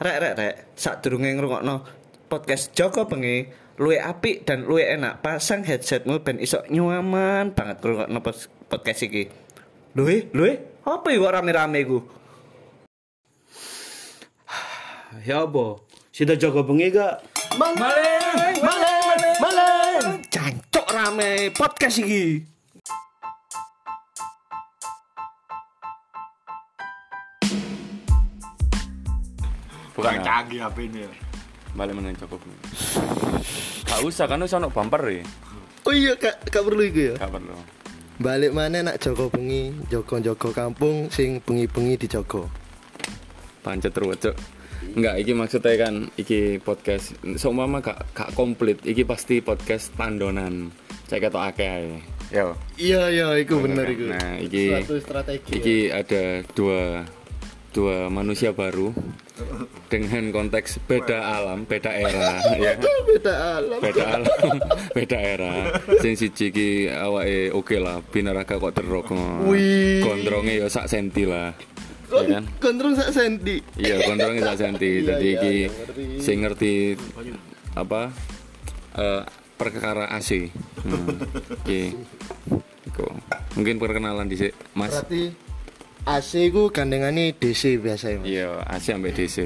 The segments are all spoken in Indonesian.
rek rek rek sadurunge ngrungokno podcast Joko Bengi luwe apik dan luwe enak pasang headsetmu ben iso nyaman banget ngrungokno podcast iki. Luwe, luwe, apa iku rame-rame iku? Ya apa? Sida jaga bengi gak? Maleng, maleng, maleng. Cancok rame podcast iki. Kurang canggih HP ini ya. balik meneng cukup. Gak usah kan usah ono bumper ya. Oh iya kak, kak perlu iku ya. Gak perlu. Balik mana nak Joko bengi, Joko-joko kampung sing bengi-bengi di Joko. Pancet terus cok. Enggak, iki maksudnya kan iki podcast seumpama gak gak komplit, iki pasti podcast tandonan. Cek ketok akeh. Yo. Iya iya, iku bener iku. Nah, iki Suatu strategi. iki ada dua dua manusia baru dengan konteks beda alam, beda era ya. Beda alam. beda alam beda era sing siji ki awake oke lah binaraga kok terok gondronge ya sak senti lah ya kan Kontrol sak senti. iya gondronge sak senti Iya, jadi iya, iki iya, ngerti. sing ngerti apa eh, perkara AC hmm. iki Iku. mungkin perkenalan dhisik Mas Berarti AC ku gandengane DC biasa ya. Mas. iya AC ambek DC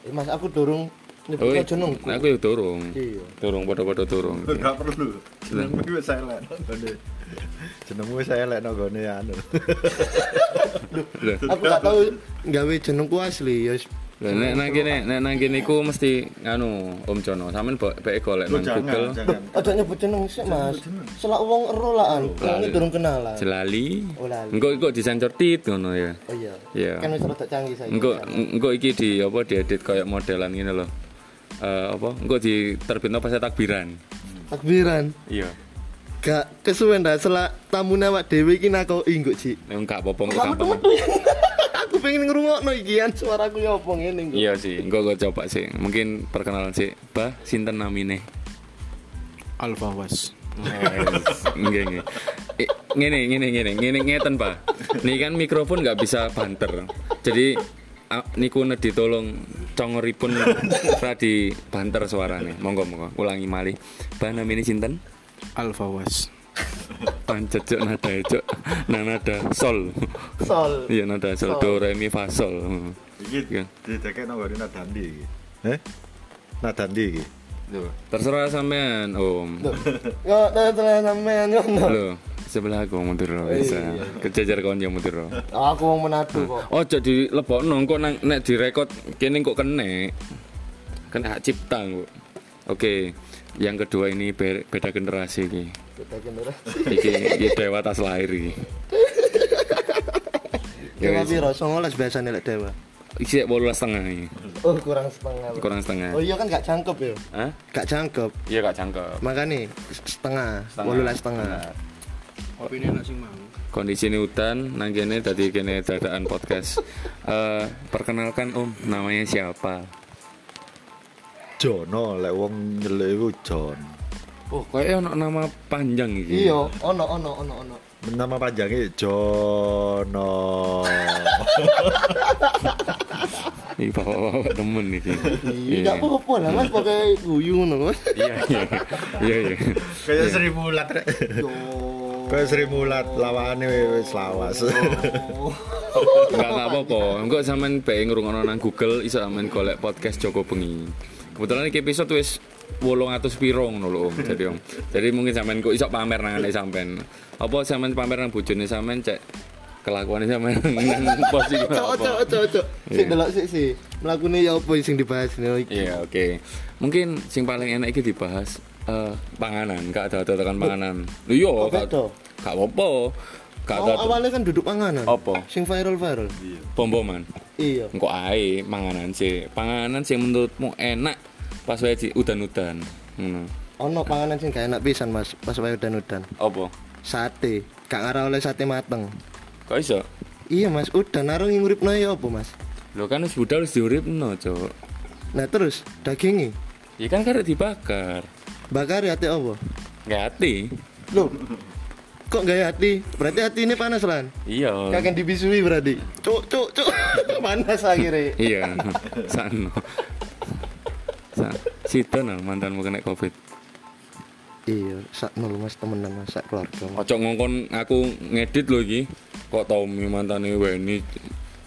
Eh, Mas aku dorong oh nyebut jenengku. aku ya durung Iya. durung padha-padha durung Enggak perlu. Jenengmu wis elek nggone. Jenengmu wis elek nggone anu. Lho. Aku gak tahu gawe jenengku asli ya. Lah nek nang kene nek nang kene iku mesti nganu Om Jono. Sampeyan bae golek nang Google. Aja nyebut jeneng sih Mas. Selak wong ero laan. Ini durung kenalan. Jelali. Oh. Engko engko disensor tit ngono ya. Oh iya. Iya. Kan wis rada canggih saya. Engko engko iki di apa diedit kayak modelan ngene lho. Eh apa? Engko diterbitno pas takbiran. Takbiran. Iya. Gak kesuwen dah selak tamune awak dhewe iki nakoki engko Ci. Enggak apa-apa gampang. metu. Aku pengen ngrungokno iki an suaraku ya apa ngene. Iya sih, engko gue coba sih. Mungkin perkenalan sih. Bah, sinten namine? Alfa was. Nggih nggih. Eh, Ngene ngene ngene ngene ngeten Pak. Nih kan mikrofon nggak bisa banter. Jadi niku nedhi tolong congoripun ra di banter suarane. Monggo monggo ulangi malih. Bah namine sinten? Alfa was. Pancet cuk nada cuk. Nah nada sol. Sol. Iya nada sol do re mi fa sol. Iki Iya. dideke nggone nadandi iki. Eh? Nadandi iki. Loh, terserah sampean Om. Yo tenan sampean yo. Loh, sebelah aku mundur lho, bisa. Kejajar kon yang mundur lho. Aku wong Manado kok. Oh jadi lebokno kok nang nek direkod kene kok kene. Kena hak cipta kok. Oke, yang kedua ini be- beda generasi iki. Kita generasi. Iki, iki dewa tas lahir iki. Ya Dewa piro? 19 biasane lek dewa. Iki 18 setengah iki. Oh, kurang setengah. Bro. Kurang setengah. Oh iya kan gak cangkep ya. Hah? Gak cangkep. Iya gak cangkep. Makanya setengah, Setengah. 18 setengah. Opini enak sing mau. Kondisi ini hutan, nang kene tadi kene dadaan podcast. Eh, perkenalkan Om, namanya siapa? Jono lek wong nyeluk iku Jon. Oh, kayaknya ono nama panjang iki. Iya, ono ono ono ono. Nama panjangnya Jono. Iki bapak-bapak temen iki. Iya, gak apa-apa lah Mas pakai guyu ngono Mas. Iya, iya. Iya, iya. Kayak Sri Mulat rek. Kayak Sri Mulat lawane wis lawas. Enggak enggak apa-apa. Engko sampean bae ngrungokno nang Google iso sampean golek podcast Joko Bengi. Kebetulan iki episode wis 800 piro ngono lho Om. Jadi Om. Jadi mungkin sampean kok iso pamer nang ane sampean. Apa sampean pamer nang bojone sampean cek kelakuannya sampean nang pos iki. Ojo apa. ojo ojo ojo. Sik delok sik sih. Mlakune ya apa sing dibahas ini iki. Iya, oke. Mungkin sing paling enak iki dibahas eh panganan, gak ada tekan panganan. Lho iya, gak beda? gak apa-apa. Gak Mau ada awalnya kan duduk panganan. apa? Sing viral-viral. Bom-boman. Iya. Engko ae panganan sih. Panganan sing menurutmu enak pas wae udan-udan. Ngono. Ono panganan sing gak enak pisan Mas, pas wae udan-udan. Apa? Sate. Gak ngarah oleh sate mateng. Kok iso? Iya Mas, udan narung nguripno ya apa Mas? Lho kan wis budal wis diuripno, Cuk. Nah terus dagingnya Ya kan karek dibakar. bakar ya ate apa? Gak ati. Loh, kok gaya hati? Berarti hati ini panas lan. Iya. Kakek dibisui berarti. Cuk cuk cuk. panas akhirnya. Iya. Sano. Sa Sida nah mantanmu kena Covid. Iya, sak nol mas temenan mas sak keluarga. Ojo ngongkon aku ngedit lho iki. Kok Tommy mantane Weni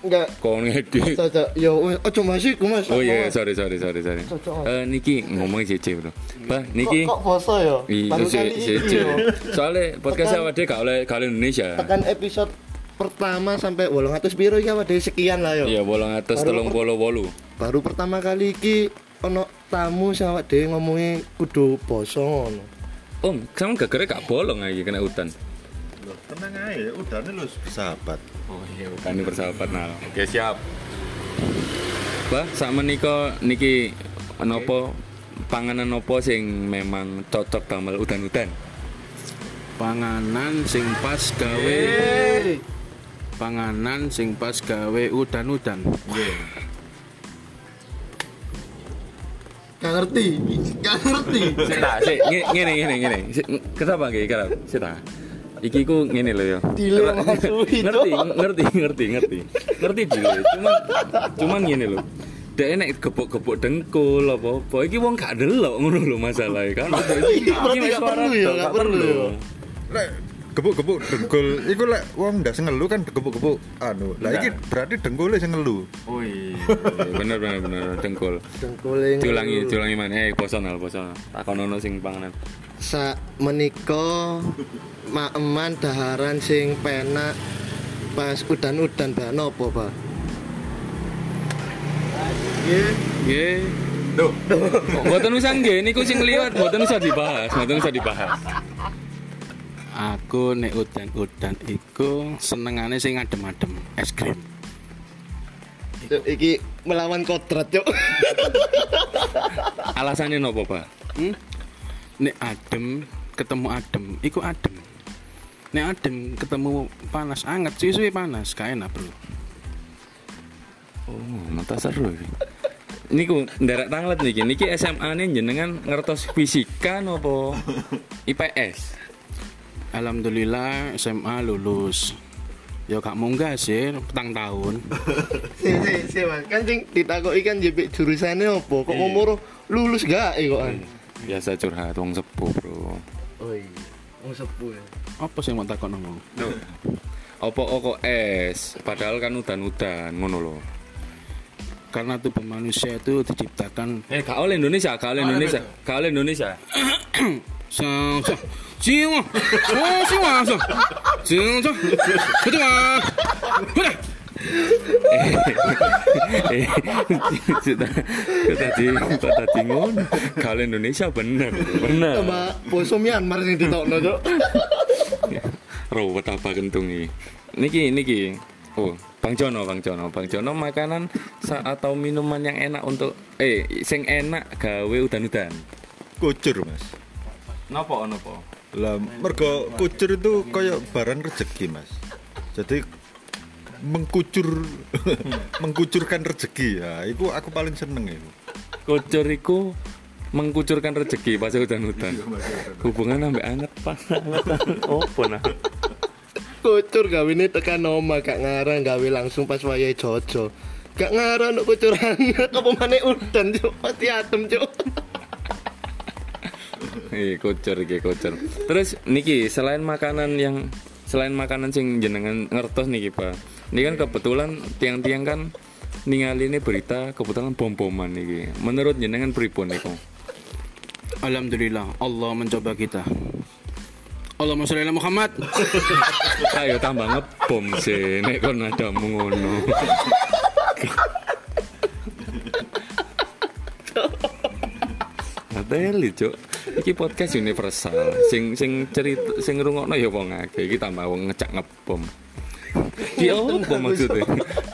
Enggak. kok ngedit. Cocok. Yo, ojo masih ku mas. Oh iya, sorry sorry sorry sorry. Eh niki ngomong JJ, Bro. Bah, niki Kok, kok boso ya? Iya, Baru si, kali si, ini si. yo. Soalnya podcast Tekan- awake gak oleh oleh Indonesia. Tekan episode pertama sampai 800 piro ya wadah sekian lah yo. Iya, bolong atas Baru telung polo wolu. Baru pertama kali iki ono tamu sing awak dhewe ngomongi kudu boso ngono. Om, kamu kira gak bolong lagi kena hutan. Loh, tenang aja, udah nih lu sahabat. Oh iya, bukan ini persahabat nah. Oke, siap. Bah, sama niko niki nopo panganan nopo sing memang cocok damel udan-udan. Panganan sing pas gawe Panganan sing pas gawe udan-udan. Gak ngerti, gak ngerti. Sik tak, sik nge- ngene ngene ngene. Kenapa nggih, kenapa? Sik tak. Iki ku ngene lho ya. Dile ngerti, ngerti, ngerti, ngerti. Ngerti dile. Cuman cuman ngene lho. Dek enek gepuk-gepuk dengkul apa-apa. Iki wong gak delok ngono lho masalahe kan. Iki Berarti wis gak perlu ya, gak perlu ya. Gebuk-gebuk dengkul, iku lek wong ndak sing ngelu kan gebuk-gebuk anu. Lah iki berarti dengkule sing ngelu. Oh iya, bener bener bener dengkul. Dengkuling. Diulangi, diulangi mana? Eh, posonal, posonal. Takon ono sing panganan. Sa menika maeman daharan sing penak pas udan-udan bah nopo, Pak? Nggih. Mboten usah nggih, niku sing liwat mboten usah dibahas, mboten usah dibahas. Aku nek udan-udan iku senengane sing adem-adem, es krim. Cuk, iki melawan kodrat, Cuk. Alasannya nopo, Pak? Hmm? Nek adem ketemu adem, iku adem. Nek adem ketemu panas anget, suwe-suwe panas, gak enak, Bro. Oh, mata seru iki. Niku nderek tanglet niki. Niki SMA nih jenengan ngertos fisika nopo IPS. Alhamdulillah SMA lulus. Ya gak munggah sih, petang tahun. Si, si, si, Mas. Kan sing ditakoki kan jebek jurusane opo? Kok ngomong lulus gak eh kok. Biasa curhat wong sepuh, Bro. Oh iya. Wong sepuh ya. Apa sih mau takon ngomong? Opo oko es, padahal kan udan-udan ngono lho. Karena tubuh manusia itu diciptakan Eh, gak oleh Indonesia, gak oleh Indonesia, gak oleh Indonesia. sang sang jiwa oh jiwa sang jiwa sang betul ah betul Eh, kita tadi kita tadi ngono. Gak oleh Indonesia bener, bener. Sama boso Myanmar sing ditokno, Cuk. Rawat apa kentung ini? Niki, niki. Oh, Bang Jono, Bang Jono, Bang Jono makanan atau minuman yang enak untuk eh sing enak gawe udan-udan. Kucur, Mas. Nopo nopo? Lah, mergo kucur itu kayak barang rezeki, Mas. Jadi mengkucur mengkucurkan rezeki ya itu aku paling seneng itu Kucur iku mengkucurkan rezeki pas udan-udan. Hubungan ambek anget pak. Opo nah? Kucur gawe ini tekan oma gak ngarang gawe langsung pas wayahe Jojo. Gak ngarang untuk kucuran apa maneh udan, Cuk. Pasti adem, Cuk. Iya, kucur iki kucur. Terus niki selain makanan yang selain makanan sing jenengan ngertos niki Pak. Ini kan kebetulan tiang-tiang kan ningali ini berita kebetulan bom-boman niki. Menurut jenengan pripun niku? Alhamdulillah Allah mencoba kita Allahumma sholli ala Muhammad Ayo tambah ngebom sih, nek kon ada ngono. Ngateli, Cuk. Iki podcast universal. Sing sing cerita sing ngrungokno ya wong akeh. Iki tambah wong ngecak ngebom. Ki apa maksudnya?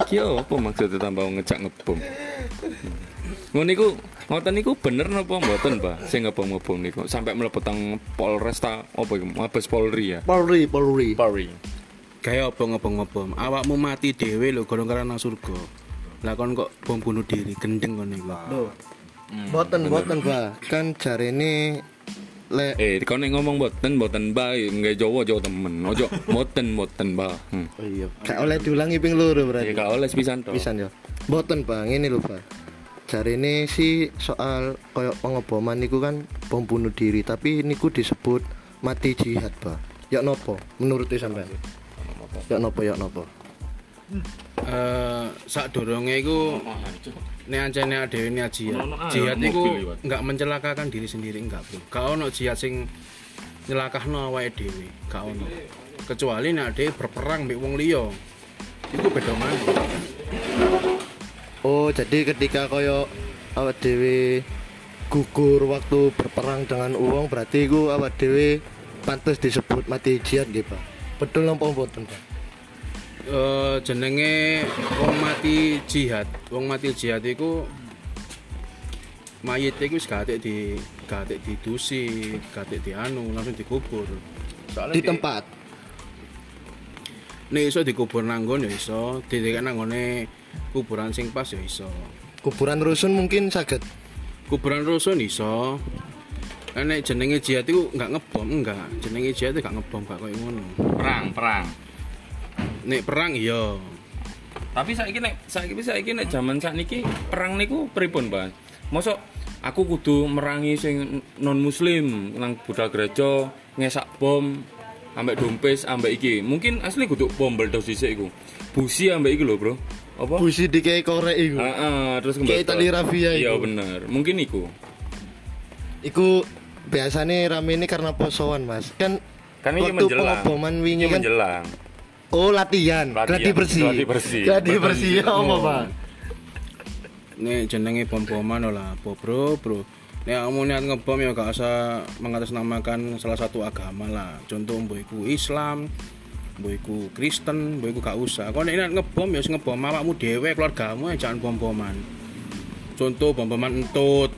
Ki apa maksudnya tambah wong ngecak ngebom? Ngono niku ngoten niku bener napa mboten, Pak? Sing ngebom-ngebom niku sampai mlebet teng Polres ta apa iku? Mabes Polri ya. Polri, Polri. Polri. Kayak apa ngebom-ngebom Awakmu mati dewe lho golong karena surga Lah kon kok bom bunuh diri gendeng kon iku Loh. Boten, boten, Pak. Kan jarene lek Eh, kau nek ngomong boten boten ba, nggak Jawa Jawa temen. Ojo boten boten ba. Hmm. oh iya. Gak oleh diulangi ping loro berarti. Gak oleh pisan to. pisan ya. Boten Pak ngene lho Pak. Jari ini sih soal koyok pengeboman niku kan bom bunuh diri tapi niku disebut mati jihad Pak. Ya nopo menurut sampean? Ya nopo ya nopo eh sak dorongnya iku nek ancene dhewe niat jihad. Ae, Jihad iku enggak mencelakakan diri sendiri enggak, Bro. Gak ono jihad sing nyelakahno awake dhewe, gak ono. Kecuali nek dhewe berperang mbek wong liya. Iku beda maneh. Oh, jadi ketika koyo awak dhewe gugur waktu berperang dengan uang berarti iku awak dhewe pantas disebut mati jihad gitu, Pak. Betul napa mboten, Pak? Eh jenenge wong mati jihad. Wong mati jihad iku mayit iku wis gak di gak didusi, gak dianu, langsung dikubur. Soalnya Di tempat. Nek iso dikubur nanggon ya iso, didekek nanggone kuburan sing pas ya iso. Kuburan rusun mungkin saged. Kuburan rusun iso. Nek jenenge jihad iku enggak ngebom, enggak. Jenenge jihad itu enggak ngebom, gak koyo ngono. Perang, perang. Nek perang iya. Tapi saiki nek saiki saiki nek jaman sakniki perang niku pripun, Pak? Mosok aku kudu merangi sing non muslim nang budal gereja ngesak bom ambek dompes ambek iki. Mungkin asli kudu bom meledos dhisik iku. Busi ambek iki lho, Bro. Apa? Busi dikei korek iku. Heeh, terus Kayak tali rafia Iya iku. bener. Mungkin iku. Iku biasanya rame ini karena posoan, Mas. Kan Kan ini waktu menjelang. pengeboman wingi kan menjelang. Oh, latihan. Latihan. Gladi bersih. Gladi bersih. Gladi bersih. Apa, Pak? Nek jenenge bom-boman lah, apa bro, bro. Nek kamu niat ngebom ya gak usah mengatasnamakan salah satu agama lah. Contoh mbok iku Islam, mbok iku Kristen, mbok iku gak usah. Nek niat ngebom ya ngebom awakmu dhewe, keluargamu ya jangan bom-boman. Contoh bom-boman entut.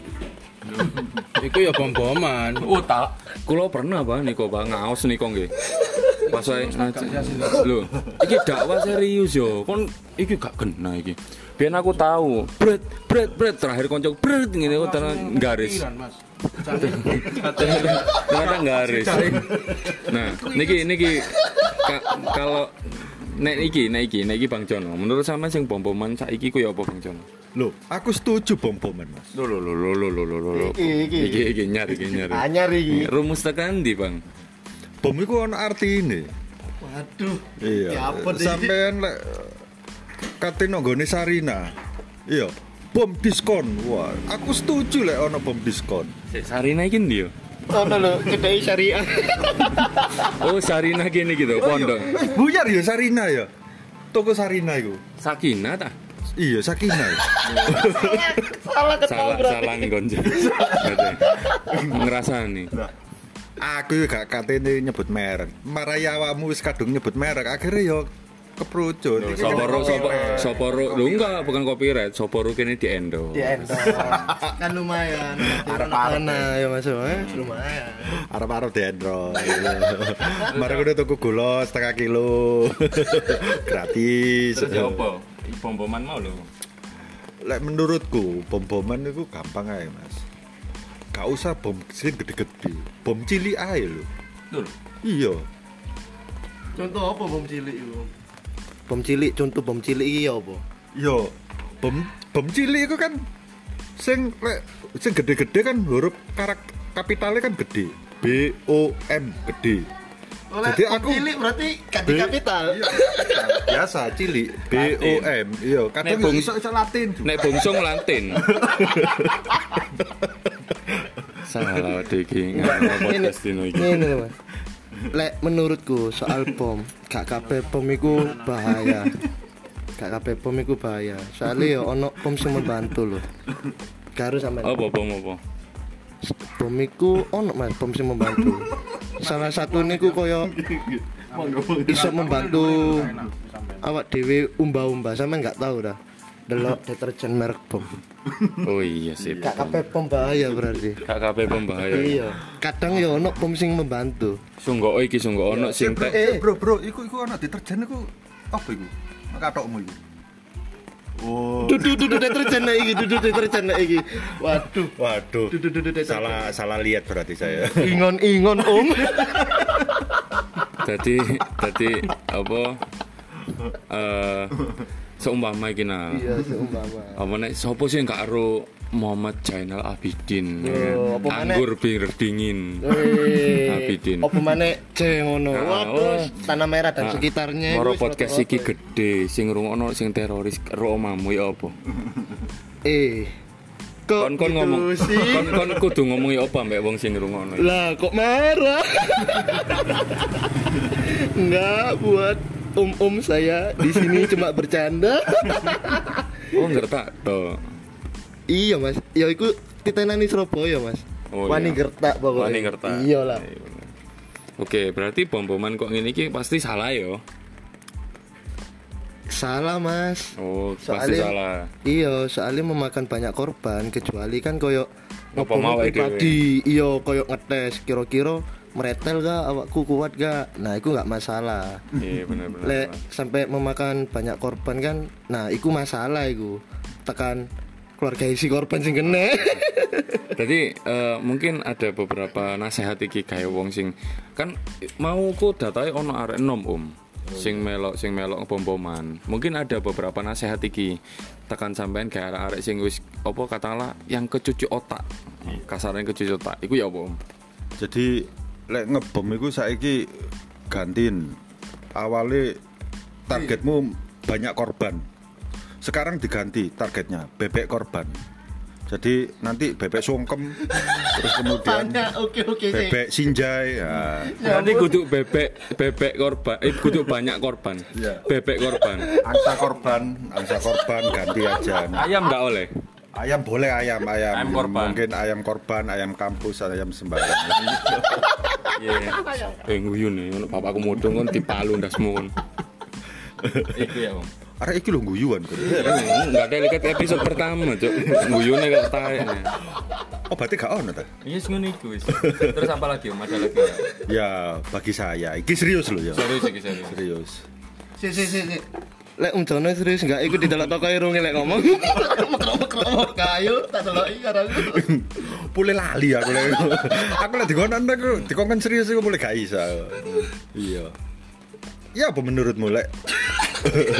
iku ya bom-boman. Oh tak. Kulo pernah bang niko bang ngaos niko nggih. Pas saya lho, iki dakwah serius yo. Kon iki gak kena iki. Biar aku tahu, bret bret bret terakhir konco bret ngene ternyata garis. Ternyata garis. Nah, niki niki ka- kalau nek iki nek iki nek iki Bang Jono, menurut sama sing bom-boman saiki ku ya apa Bang Jono? Loh, aku setuju bom-boman, Mas. Lho lho lho lho lho lho lho lho. Iki, iki. Iki iki nyari iki nyari. Anyar iki. Rumus tekan ndi, Bang? Bom itu ono artine. Waduh. Iya. Iki. Sampean lek kate nonggone Sarina. Iya. Bom diskon. Wah, aku setuju lek ono bom diskon. Sik Sarina iki ndi yo? Ono lho, kedai syariah. Oh, Sarina gini gitu, pondok. Eh, buyar ya Sarina ya. Toko Sarina iku. Sakina ta? Iya, Sakinah. ya. Salah ketemu Salah berarti. salah gonje. Ngerasani. Aku gak katene nyebut merek. Marai awakmu wis kadung nyebut merek, akhirnya yo keperucut. Soporo soporo lu enggak bukan copyright, soporo kene di endo. Di endorse. kan lumayan. Anak-anak ya Mas, eh, lumayan. Arep-arep diendro. Mari udah tuku gula setengah kilo. Gratis. Terus ya apa? Bom-boman mau lho. Lek menurutku bom-boman itu gampang aja mas. Gak usah bom sing gede-gede. Bom cilik aja lho. Lho. Iya. Contoh apa bom cilik itu? Bom cilik, contoh bom cilik iki ya apa? Yo, bom bom cilik itu kan sing lek sing gede-gede kan huruf karak kapitalnya kan gede. B O M gede. Jadi bom aku- cilik berarti ganti B- kapital. Iya, biasa cilik B O M. Iya, kadang iso iso Latin. juga. Nek bungsung lantin. Salah Ini, iki. ini loh, Mas. Lek menurutku soal bom, gak kabeh bom iku bahaya. Gak kabeh bom iku bahaya. Soalnya ya ono bom sing membantu loh. Gak harus sampe Apa bom apa? bom iku ono Mas bom sing membantu. Salah satu niku koyo iso membantu awak dhewe umba-umba sampe nggak tahu dah. Delok deterjen merek bom. Oh iya sih. Gak kabeh bom bahaya berarti. Gak kabeh pembahaya. Iya. Kadang ya ono bom sing membantu. Sungguh iki sungguh ono sing bro, tek. eh, bro, bro, iku iku ana deterjen iku apa iku? Katokmu iku. Oh. Dudu dudu deterjen nek iki, dudu deterjen nek iki. Waduh. Waduh. Dudu dudu deterjen. Salah salah lihat berarti saya. Ingon-ingon Om. Jadi jadi apa? Eh seumpama iki nah. Iya, seumpama. Apa nek sapa sih gak karo Muhammad Jainal Abidin kan? maneh? Anggur bir dingin Abidin. Apa maneh C ngono. Ah, Waduh, oh. tanah merah dan sekitarnya. Moro podcast iki gede sing ngrungokno sing teroris ro omamu ya apa? Eh. Kok Kon kon gitu ngomong kon kon kudu ngomong ya apa mbek wong sing ngrungokno. Lah kok marah? Enggak buat om-om saya di sini cuma bercanda. Oh ngertak to. iya mas, ya iku titenani Surabaya mas. Oh, Wani iya. gertak pokoknya. Wani ngertak. Iya lah. Iya, bener. Oke, berarti bom-boman kok ngene iki pasti salah ya. Salah mas. Oh, pasti Soalnya- salah. Iya, soalnya memakan banyak korban kecuali kan koyo Apa ngobong mau pribadi, iya koyo ngetes kira-kira meretel gak awakku kuat gak. Nah, itu nggak masalah. Iya. Lek sampai memakan banyak korban kan, nah itu masalah itu. Tekan keluarga isi korban sing kena. Jadi eh, mungkin ada beberapa nasihat iki kayak wong sing kan mau ku datai ono arek enom om sing melok sing melok bom-boman. Mungkin ada beberapa nasihat iki tekan sampean kayak arek-arek sing wis apa katakanlah yang kecuci otak. Kasarnya kecuci otak. Iku ya om? Jadi lek ngebom iku saiki gantiin. Awalnya targetmu banyak korban. Sekarang diganti targetnya bebek korban. Jadi nanti bebek sungkem terus kemudian oke oke sih. bebek sinjai ya. Nanti kudu bebek bebek korban, eh kudu banyak korban. Iya. Bebek korban. angsa korban, angsa korban ganti aja. Ayam nggak oleh. Ayam boleh ayam, ayam. Ayam korban. Mungkin ayam korban, ayam kampus, ayam sembarang. Iya. Eh nguyun nih, bapakku mudeng kon dipalu ndasmu kon. Iku ya, Om. Arek iki lho guyuan. kok. Enggak ada lihat episode pertama, Cuk. Guyune gak tahu. Oh, berarti gak ono ta? Iya, ngono iku wis. Terus apa lagi, Om? Ada lagi? Ya, bagi saya iki serius loh ya. Serius iki serius. Serius. Si si si si. Lek Om Jono serius enggak iku didelok toko irunge lek ngomong. Kayu tak deloki karo aku. Pule lali aku lek. aku lek dikonon aku dikongkon serius aku mulai gak iso. Iya. Ya apa menurutmu lek?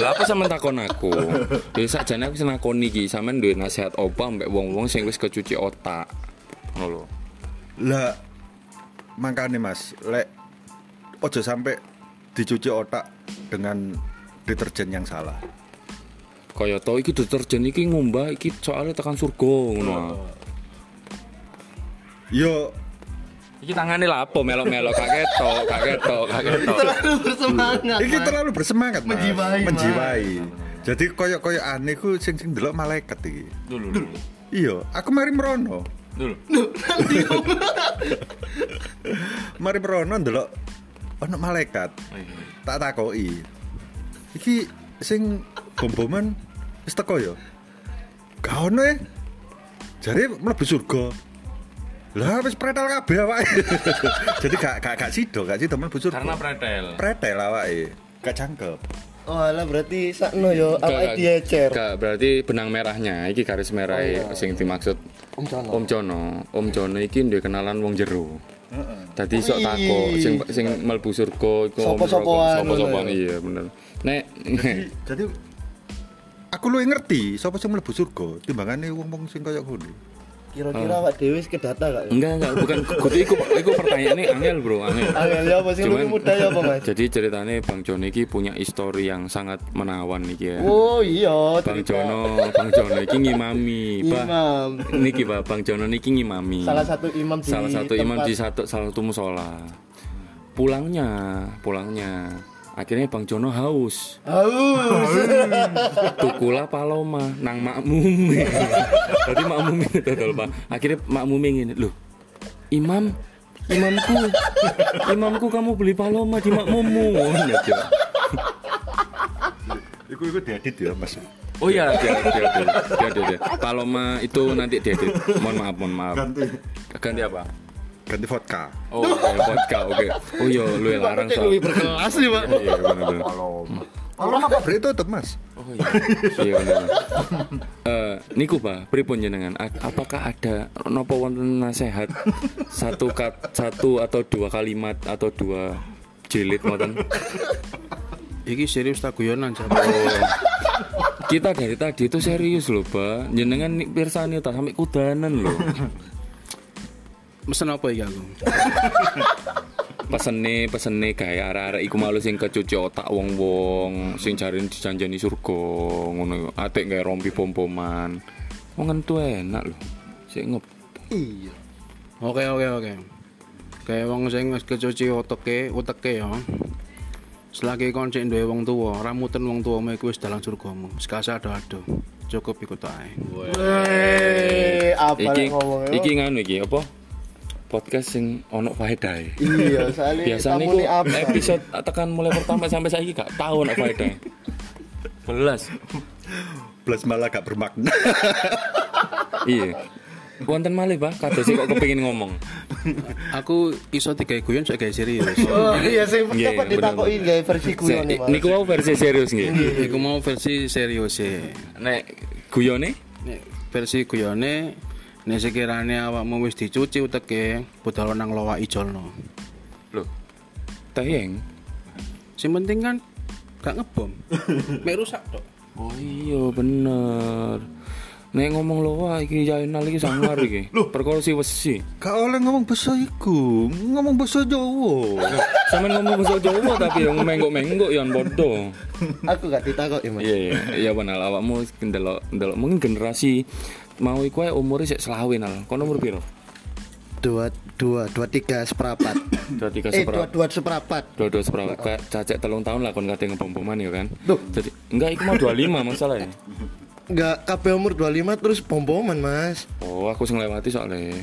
Lah apa sampean takon aku? Ya sakjane aku seneng nakoni iki, sampean duwe nasihat apa mbek wong-wong sing wis kecuci otak. Ngono lho. Lah makanya Mas, lek ojo sampai dicuci otak dengan deterjen yang salah. Kaya to iki deterjen iki ngumbah iki soalnya tekan surga ngono. ah. Yo Iki tangane lah apa melok-melok gak ketok, gak ketok, gak ketok. Terlalu bersemangat. Iki terlalu bersemangat. Menjiwai, menjiwai. Jadi koyo-koyo aneh ku sing sing delok malaikat iki. Dulu, dulu. Iya, aku mari merono. Dulu. Mari merono ndelok ono malaikat. Tak takoki. Iki sing bom-boman wis teko ya. Gak ono ya. Jare mlebu surga. Lah wis pretel kabeh awake. Jadi gak gak gak sido, gak sido mlebu surga. Karena pretel. pretel awake. Gak cangkep. Oh, lah berarti sakno yo awake Gak- diecer. gak, berarti benang merahnya iki garis merah sing dimaksud Om Jono. Om Jono. Om Jono iki duwe kenalan wong jero. Tadi sok Wih. tako sing sing mlebu surga iku Sopo-sopoan ngono ya. iya bener. Nek Jadi aku lu ngerti sapa sing mlebu surga timbangane wong-wong sing kaya ngono. Kira-kira awak dhewe wis kedata gak? enggak enggak bukan kudu iku iku pertanyaannya angel bro angel. Angel ya apa Cuman- lebih muda ya apa Mas? Jadi ceritanya Bang Jono iki punya histori yang sangat menawan iki ya. Oh iya, Bang. Jono, Bang Jono iki ngimami, Pak. Imam. Niki Pak, Bang Jono niki ngimami. Salah satu imam di salah satu imam di satu salah satu musola. Pulangnya, pulangnya akhirnya Bang Jono haus. Haus. Tukula paloma nang makmum. Tadi makmum ini dodol Pak. Akhirnya makmum ini, "Loh, Imam Imamku, imamku kamu beli paloma di makmummu. Cok. Iku iku diedit ya, Mas. Oh iya, dia dia dia dia dia, dia. Paloma itu nanti diedit. Mohon maaf, mohon maaf. Ganti Ganti apa? Ganti vodka. Oh, oke, vodka, oke. Oh iya, lu yang larang soal. lebih berkelas nih, Pak. Iya, benar-benar. Orang apa beri tutup mas? Oh iya. Iya bener. Eh niku Pak, pripun jenengan? Apakah ada napa wonten nasihat satu kat, satu atau dua kalimat atau dua jilid ngoten? Iki serius tak guyonan Jap. Kita dari tadi itu serius loh, Pak. Jenengan nih pirsani tak sampai kudanan loh. Mesen apa iki aku? Pesene, pesene gaya arek-arek iku malu sing kecuci otak wong-wong, sing jarine dijanjani surga, ngono. Atik gawe rompi pom-poman. Wong entu enak loh. Sik ngep. Iya. Oke oke oke. Kayak wong sing wis kecuci oteke, uteke ya. Selagi kon cek duwe wong tuwa, ramuten wong tuwamu iku wis dalang surgamu. Sekasa ado-ado. Cukup ikut ae. Eh, apa Iki iki nganu iki apa? Podcast sing ono faedahe. Iya, soalnya episode tekan mulai pertama sampai saiki gak tahu ono faedahe. Belas. Plus malah gak bermakna. Iya. Wonten malih, Pak. Kados kok kepengin ngomong. Aku iso tiga guyon saya gawe serius. Oh iya sih, Iya, cepat ditakoki gawe versi kuyon nih, Se- Niku mau versi serius nggih. Iku mau versi serius e. Nek guyone Nek versi guyone nek sekiranya awakmu wis dicuci uteke budal nang lowa ijolno. lho. Tayeng. Sing penting kan gak ngebom. Mek rusak tok. Oh iya bener. Nek ngomong lo wah iki Jainal iki sangar iki. Perkara si wesi. Gak oleh ngomong bahasa iku, ngomong bahasa Jawa. Sampeyan ngomong bahasa Jawa tapi yang menggok-menggok yang bodoh. Aku gak ditakoki, Mas. Iya iya iya benar awakmu ndelok ndelok mungkin generasi mau iku ae umure sik selawe nal. Kono umur piro? Dua, dua, dua, tiga seperempat. Dua tiga Eh, dua, seperempat. dua seperempat. Dua dua seperempat. Kayak cacek telung tahun lah kon kate ngebom-boman ya kan. Duh. Jadi enggak iku mau 25 masalah ya. Enggak, kabeh umur 25 terus pom-poman, Mas. Oh, aku sing lewati soalnya.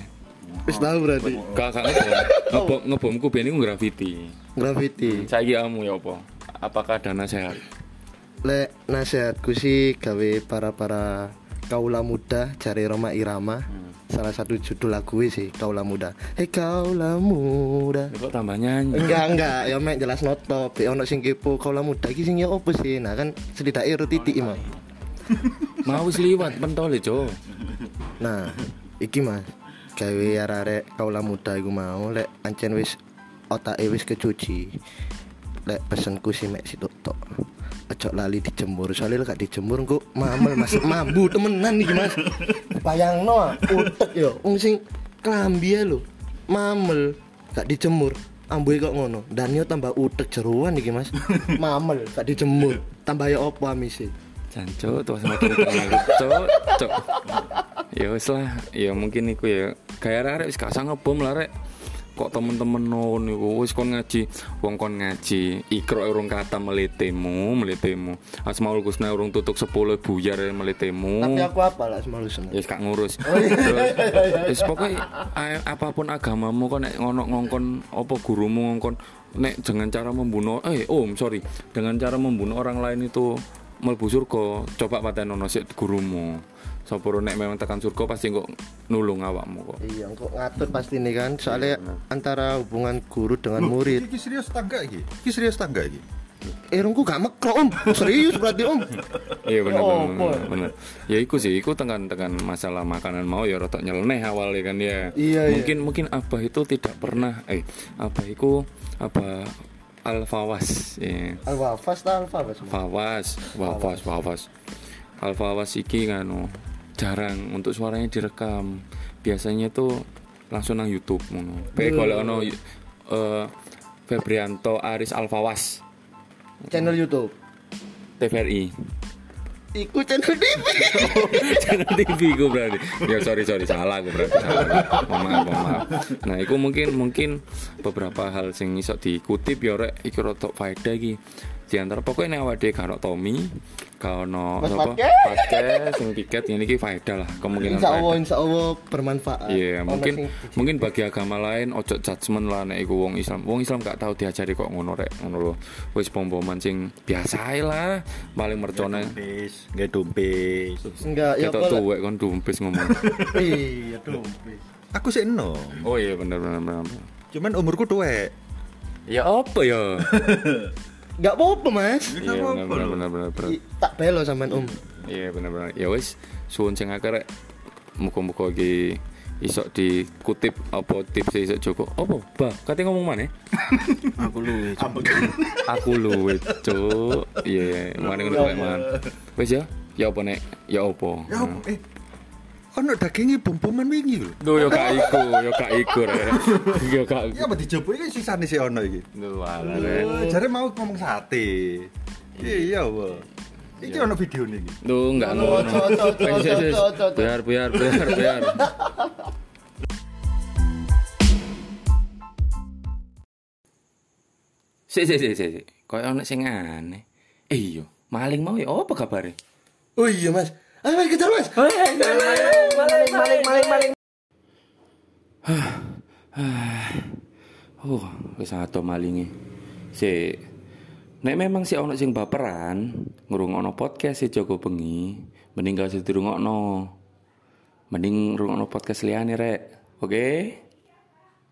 Wis tahu berarti. Gak gak ngebom. Ngebom ngebomku biyen iku graffiti. Graffiti. Saiki kamu ya apa? Apakah ada nasihat? Lek nasihatku sih gawe para-para kaula muda cari Roma Irama. Salah satu judul lagu sih kaula muda. Hei kaula muda. Kok tambah nyanyi? Enggak enggak, ya mek jelas notop. Ya ono sing kepo kaula muda iki sing ya opo sih? Nah kan setidaknya ero titik Mas. Mau wis liwat pentol e, Jo. Nah, iki Mas. Gawe arek kaula muda iku mau lek ancen wis otake wis kecuci. Lek pesenku sih mek situ tok. Ojo lali dijemur, soalnya gak dijemur kok mamel Mas, mambu temenan iki Mas. Bayangno utek yo, wong sing klambi ae lho. Mamel gak dijemur. Ambuhe kok ngono. Dan yo tambah utek jeruan iki Mas. Mamel gak dijemur. Tambah yo opo amise? Jancuk tuh sama tuh cok cok. Ya wis lah, ya mungkin iku ya. Kayak arek wis gak usah ngebom lah rek. Kok temen-temen no niku wis kon ngaji, wong kon ngaji, ikro urung kata melitemu, melitemu. Asmaul Husna urung tutuk 10 buyar melitemu. Tapi aku apa lah semalu seneng. Ya gak ngurus. Terus wis pokoke a- apa pun agamamu kok nek ngono ngongkon apa gurumu ngongkon nek dengan cara membunuh eh om sorry dengan cara membunuh orang lain itu mlebu surga coba patenono sik gurumu sapa nek memang tekan surga pasti kok nulung awakmu kok Iya, kok ngatur pasti nih kan. Soalnya antara hubungan guru dengan murid. Iki serius tangga iki. Iki serius tangga iki. Eh, rongku gak mekro om. Serius berarti om. iya bener Oh, bener, boy. bener, bener. ya iku sih iku tekan tekan masalah makanan mau ya rotok nyeleneh awalnya kan ya Iya, iya. mungkin mungkin abah itu tidak pernah eh abah itu apa alfawas ya Alfa ta alfa Mas? Fawas, Wafas, Wafas. Alfawas iki nganu jarang untuk suaranya direkam. Biasanya tuh langsung nang YouTube ngono. Kayak kalau ono eh Febrianto Aris Alfawas Channel YouTube. TVRI. Iku channel TV. Channel TV ku berarti. Ya sorry sorry salah aku berarti salah. Maaf, maaf. Nah, itu mungkin mungkin beberapa hal sing iso dikutip ya rek iki rotok faedah iki. Di antara pokoknya nek awake dhewe karo Tommy, sapa? Patke. Patke sing piket ini iki faedah lah, kemungkinan Insya Allah, faedah. insya Allah bermanfaat. Iya, Ono mungkin sing- mungkin bagi agama lain ojo judgement lah nek iku wong Islam. Wong Islam gak tahu diajari kok ngono rek, ngono lho. Wis pom-poman sing biasa lah, paling mercone. Dumpis, nggak dumpis. enggak ya kalau tuwek kon dumpis ngomong. iya dong. Aku sih enom. Oh iya bener bener. bener. Cuman umurku tuwek. Ya apa ya? Gak apa-apa, Mas. Iya bener bener bener bener. bener. I- Tak belo sampean Om. Iya bener bener. Ya wis suwun sing akeh rek. Muga-muga iki iso dikutip apa tips iso Joko. Apa? Bah, kate ngomong mana? Aku luwe. Cuk. Aku luwih, Cuk. Iya, mana ngono kae man. Wis ya. Ya apa nek? Ya apa? Ya apa? Eh. Ono dagingnya bom-boman wingi lho. Duh, yo gak iku, yo gak iku rek. Yo gak. Ya apa dicoba iki sisane sih ono iki. Eh, Jare mau ngomong sate. Iya, Wo. Iki ono video nih iki. Duh, enggak ngono. Biar, biar, biar, biar. Si, si, si, si. Kayak ono sing aneh. Eh iya, maling mau ya apa kabare? Oh iya, Mas. Ayo Mas, kejar Mas. Oh, wis ato malinge. Si Nek memang si ono sing baperan ngrungokno podcast si Joko Bengi, mending gak usah dirungokno. Mending ngrungokno podcast liyane rek. Oke?